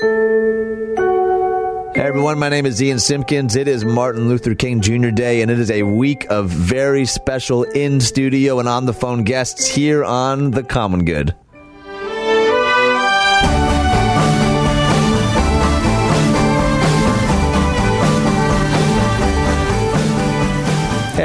Hey everyone, my name is Ian Simpkins. It is Martin Luther King Jr. Day, and it is a week of very special in studio and on the phone guests here on The Common Good.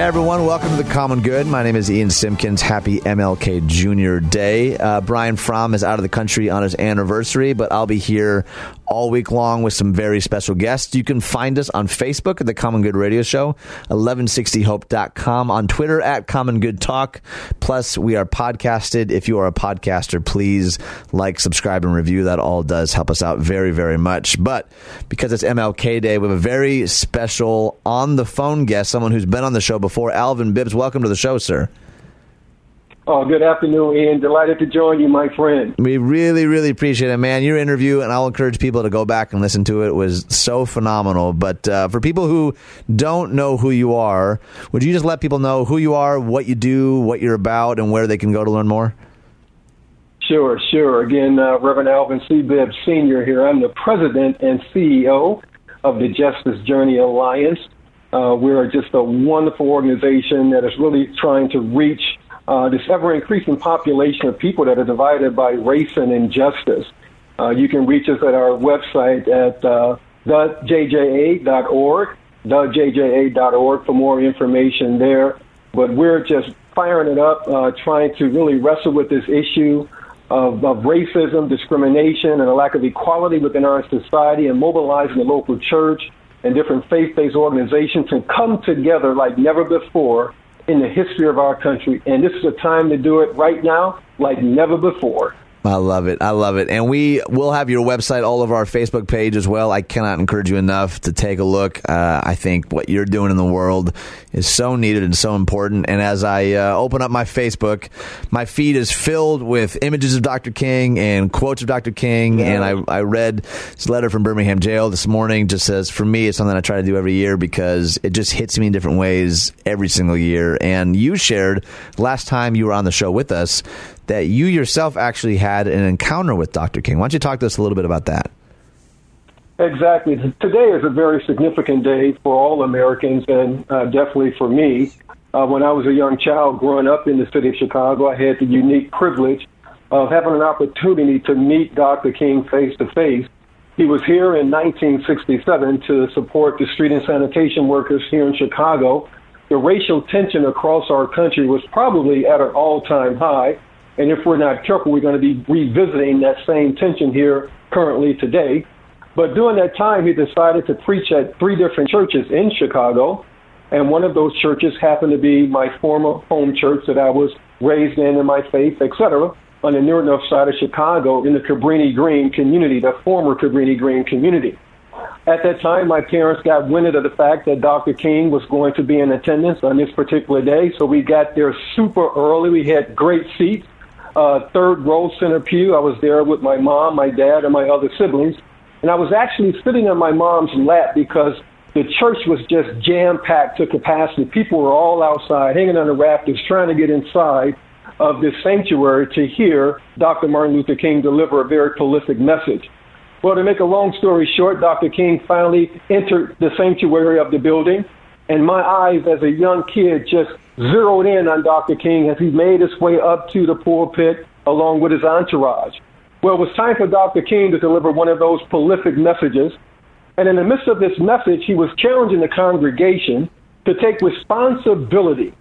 Everyone, welcome to the Common Good. My name is Ian Simpkins. Happy MLK Jr. Day. Uh, Brian Fromm is out of the country on his anniversary, but I'll be here all week long with some very special guests. You can find us on Facebook at the Common Good Radio Show, 1160hope.com, on Twitter at Common Good Talk. Plus, we are podcasted. If you are a podcaster, please like, subscribe, and review. That all does help us out very, very much. But because it's MLK Day, we have a very special on the phone guest, someone who's been on the show before, Alvin Bibbs. Welcome to the show, sir. Oh, good afternoon, Ian. Delighted to join you, my friend. We really, really appreciate it, man. Your interview, and I'll encourage people to go back and listen to it, was so phenomenal. But uh, for people who don't know who you are, would you just let people know who you are, what you do, what you're about, and where they can go to learn more? Sure, sure. Again, uh, Reverend Alvin C. Bibbs Sr. here. I'm the president and CEO of the Justice Journey Alliance. Uh, we're just a wonderful organization that is really trying to reach uh, this ever increasing population of people that are divided by race and injustice. Uh, you can reach us at our website at uh, thejja.org, thejja.org for more information there. But we're just firing it up, uh, trying to really wrestle with this issue of, of racism, discrimination, and a lack of equality within our society, and mobilizing the local church and different faith-based organizations can come together like never before in the history of our country. And this is a time to do it right now like never before. I love it. I love it. And we will have your website, all of our Facebook page as well. I cannot encourage you enough to take a look. Uh, I think what you're doing in the world is so needed and so important. And as I uh, open up my Facebook, my feed is filled with images of Dr. King and quotes of Dr. King. And I, I read this letter from Birmingham Jail this morning. Just says, for me, it's something I try to do every year because it just hits me in different ways every single year. And you shared last time you were on the show with us that you yourself actually had an encounter with Dr. King. Why don't you talk to us a little bit about that? Exactly. Today is a very significant day for all Americans and uh, definitely for me. Uh, when I was a young child growing up in the city of Chicago, I had the unique privilege of having an opportunity to meet Dr. King face to face. He was here in 1967 to support the street and sanitation workers here in Chicago. The racial tension across our country was probably at an all time high. And if we're not careful, we're going to be revisiting that same tension here currently today. But during that time, he decided to preach at three different churches in Chicago. And one of those churches happened to be my former home church that I was raised in in my faith, etc., on the near North side of Chicago in the Cabrini Green community, the former Cabrini Green community. At that time, my parents got wind of the fact that Dr. King was going to be in attendance on this particular day, so we got there super early. We had great seats uh, third row center pew. I was there with my mom, my dad, and my other siblings. And I was actually sitting on my mom's lap because the church was just jam packed to capacity. People were all outside, hanging on the rafters, trying to get inside of this sanctuary to hear Dr. Martin Luther King deliver a very prolific message. Well, to make a long story short, Dr. King finally entered the sanctuary of the building, and my eyes as a young kid just zeroed in on Dr. King as he made his way up to the pulpit along with his entourage. Well, it was time for Dr. King to deliver one of those prolific messages. And in the midst of this message, he was challenging the congregation to take responsibility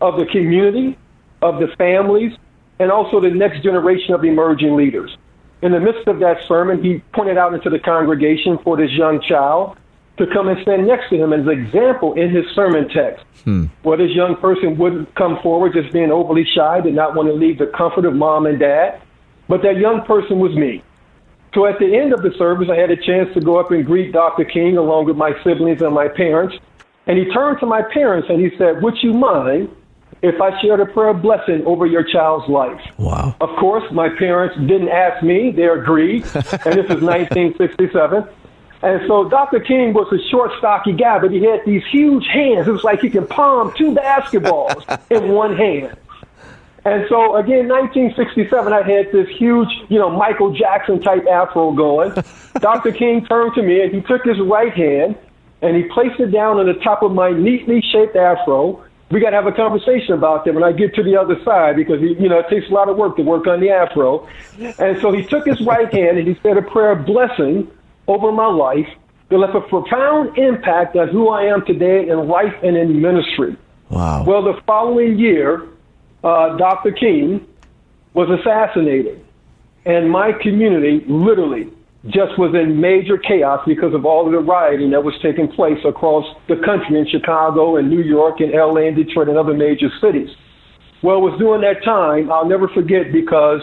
of the community, of the families, and also the next generation of emerging leaders. In the midst of that sermon, he pointed out into the congregation for this young child to come and stand next to him as an example in his sermon text. Hmm. Well, this young person wouldn't come forward just being overly shy, did not want to leave the comfort of mom and dad. But that young person was me. So at the end of the service, I had a chance to go up and greet Dr. King along with my siblings and my parents. And he turned to my parents and he said, Would you mind if I shared a prayer of blessing over your child's life? Wow. Of course, my parents didn't ask me, they agreed. and this is 1967. And so Dr. King was a short, stocky guy, but he had these huge hands. It was like he could palm two basketballs in one hand. And so again, 1967, I had this huge, you know, Michael Jackson type afro going. Dr. King turned to me and he took his right hand and he placed it down on the top of my neatly shaped afro. We got to have a conversation about that when I get to the other side because, you know, it takes a lot of work to work on the afro. And so he took his right hand and he said a prayer of blessing over my life that left a profound impact on who I am today in life and in ministry. Wow. Well, the following year, uh, Dr. King was assassinated, and my community literally just was in major chaos because of all of the rioting that was taking place across the country in Chicago and New York and LA and Detroit and other major cities. Well, it was during that time, I'll never forget because,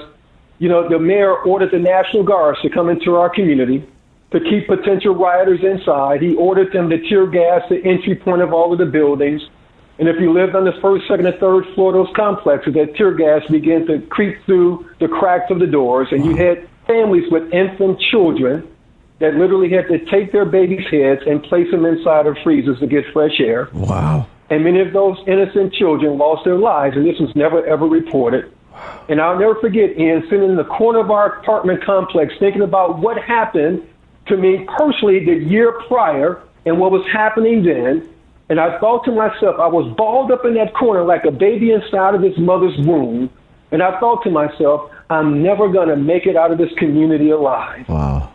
you know, the mayor ordered the National Guards to come into our community to keep potential rioters inside. He ordered them to tear gas the entry point of all of the buildings. And if you lived on the first, second, and third floor of those complexes, that tear gas began to creep through the cracks of the doors, and you had families with infant children that literally had to take their babies' heads and place them inside of freezers to get fresh air. Wow. And many of those innocent children lost their lives, and this was never ever reported. And I'll never forget Ian sitting in the corner of our apartment complex thinking about what happened to me personally the year prior and what was happening then. And I thought to myself, I was balled up in that corner like a baby inside of his mother's womb. And I thought to myself, I'm never going to make it out of this community alive. Wow.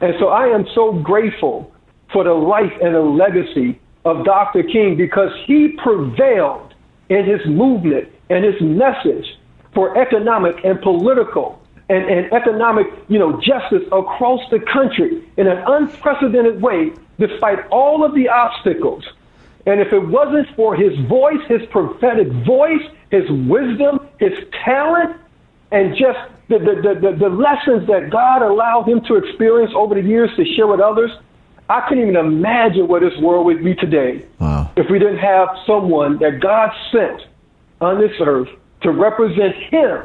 And so I am so grateful for the life and the legacy of Dr. King because he prevailed in his movement and his message for economic and political and, and economic, you know, justice across the country in an unprecedented way, despite all of the obstacles. And if it wasn't for his voice, his prophetic voice, his wisdom, his talent, and just the, the, the, the, lessons that God allowed him to experience over the years to share with others, I couldn't even imagine where this world would be today Wow. if we didn't have someone that God sent on this earth to represent him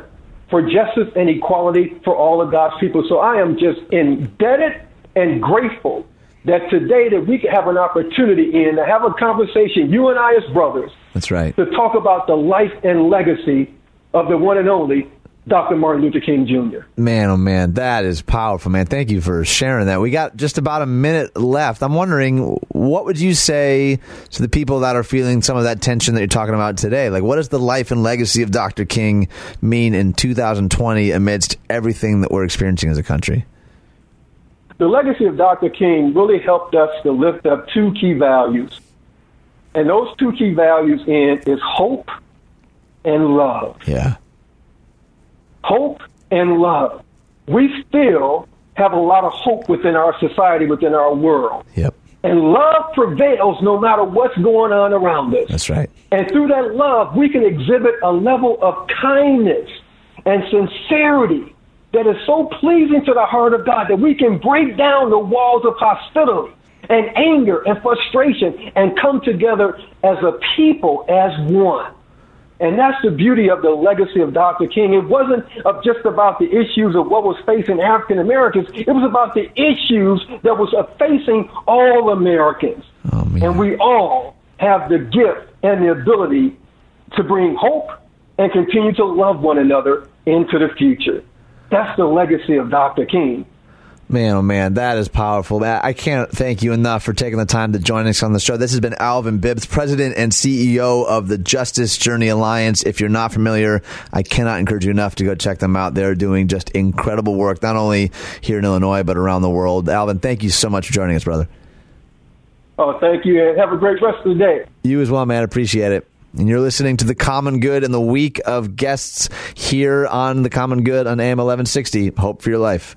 for justice and equality for all of God's people. So I am just indebted and grateful that today that we can have an opportunity in to have a conversation, you and I as brothers, That's right. to talk about the life and legacy of the one and only Dr. Martin Luther King Jr. Man, oh man, that is powerful, man. Thank you for sharing that. We got just about a minute left. I'm wondering, what would you say to the people that are feeling some of that tension that you're talking about today? Like, what does the life and legacy of Dr. King mean in 2020 amidst everything that we're experiencing as a country? The legacy of Dr. King really helped us to lift up two key values. And those two key values in is hope and love. Yeah. Hope and love. We still have a lot of hope within our society, within our world. Yep. And love prevails no matter what's going on around us. That's right. And through that love, we can exhibit a level of kindness and sincerity that is so pleasing to the heart of God that we can break down the walls of hostility and anger and frustration and come together as a people, as one. And that's the beauty of the legacy of Dr. King. It wasn't of just about the issues of what was facing African Americans. It was about the issues that was facing all Americans. Oh, and we all have the gift and the ability to bring hope and continue to love one another into the future. That's the legacy of Dr. King. Man, oh man, that is powerful. I can't thank you enough for taking the time to join us on the show. This has been Alvin Bibbs, President and CEO of the Justice Journey Alliance. If you're not familiar, I cannot encourage you enough to go check them out. They're doing just incredible work, not only here in Illinois, but around the world. Alvin, thank you so much for joining us, brother. Oh, thank you, and have a great rest of the day. You as well, man. Appreciate it. And you're listening to The Common Good and the week of guests here on The Common Good on AM 1160. Hope for your life.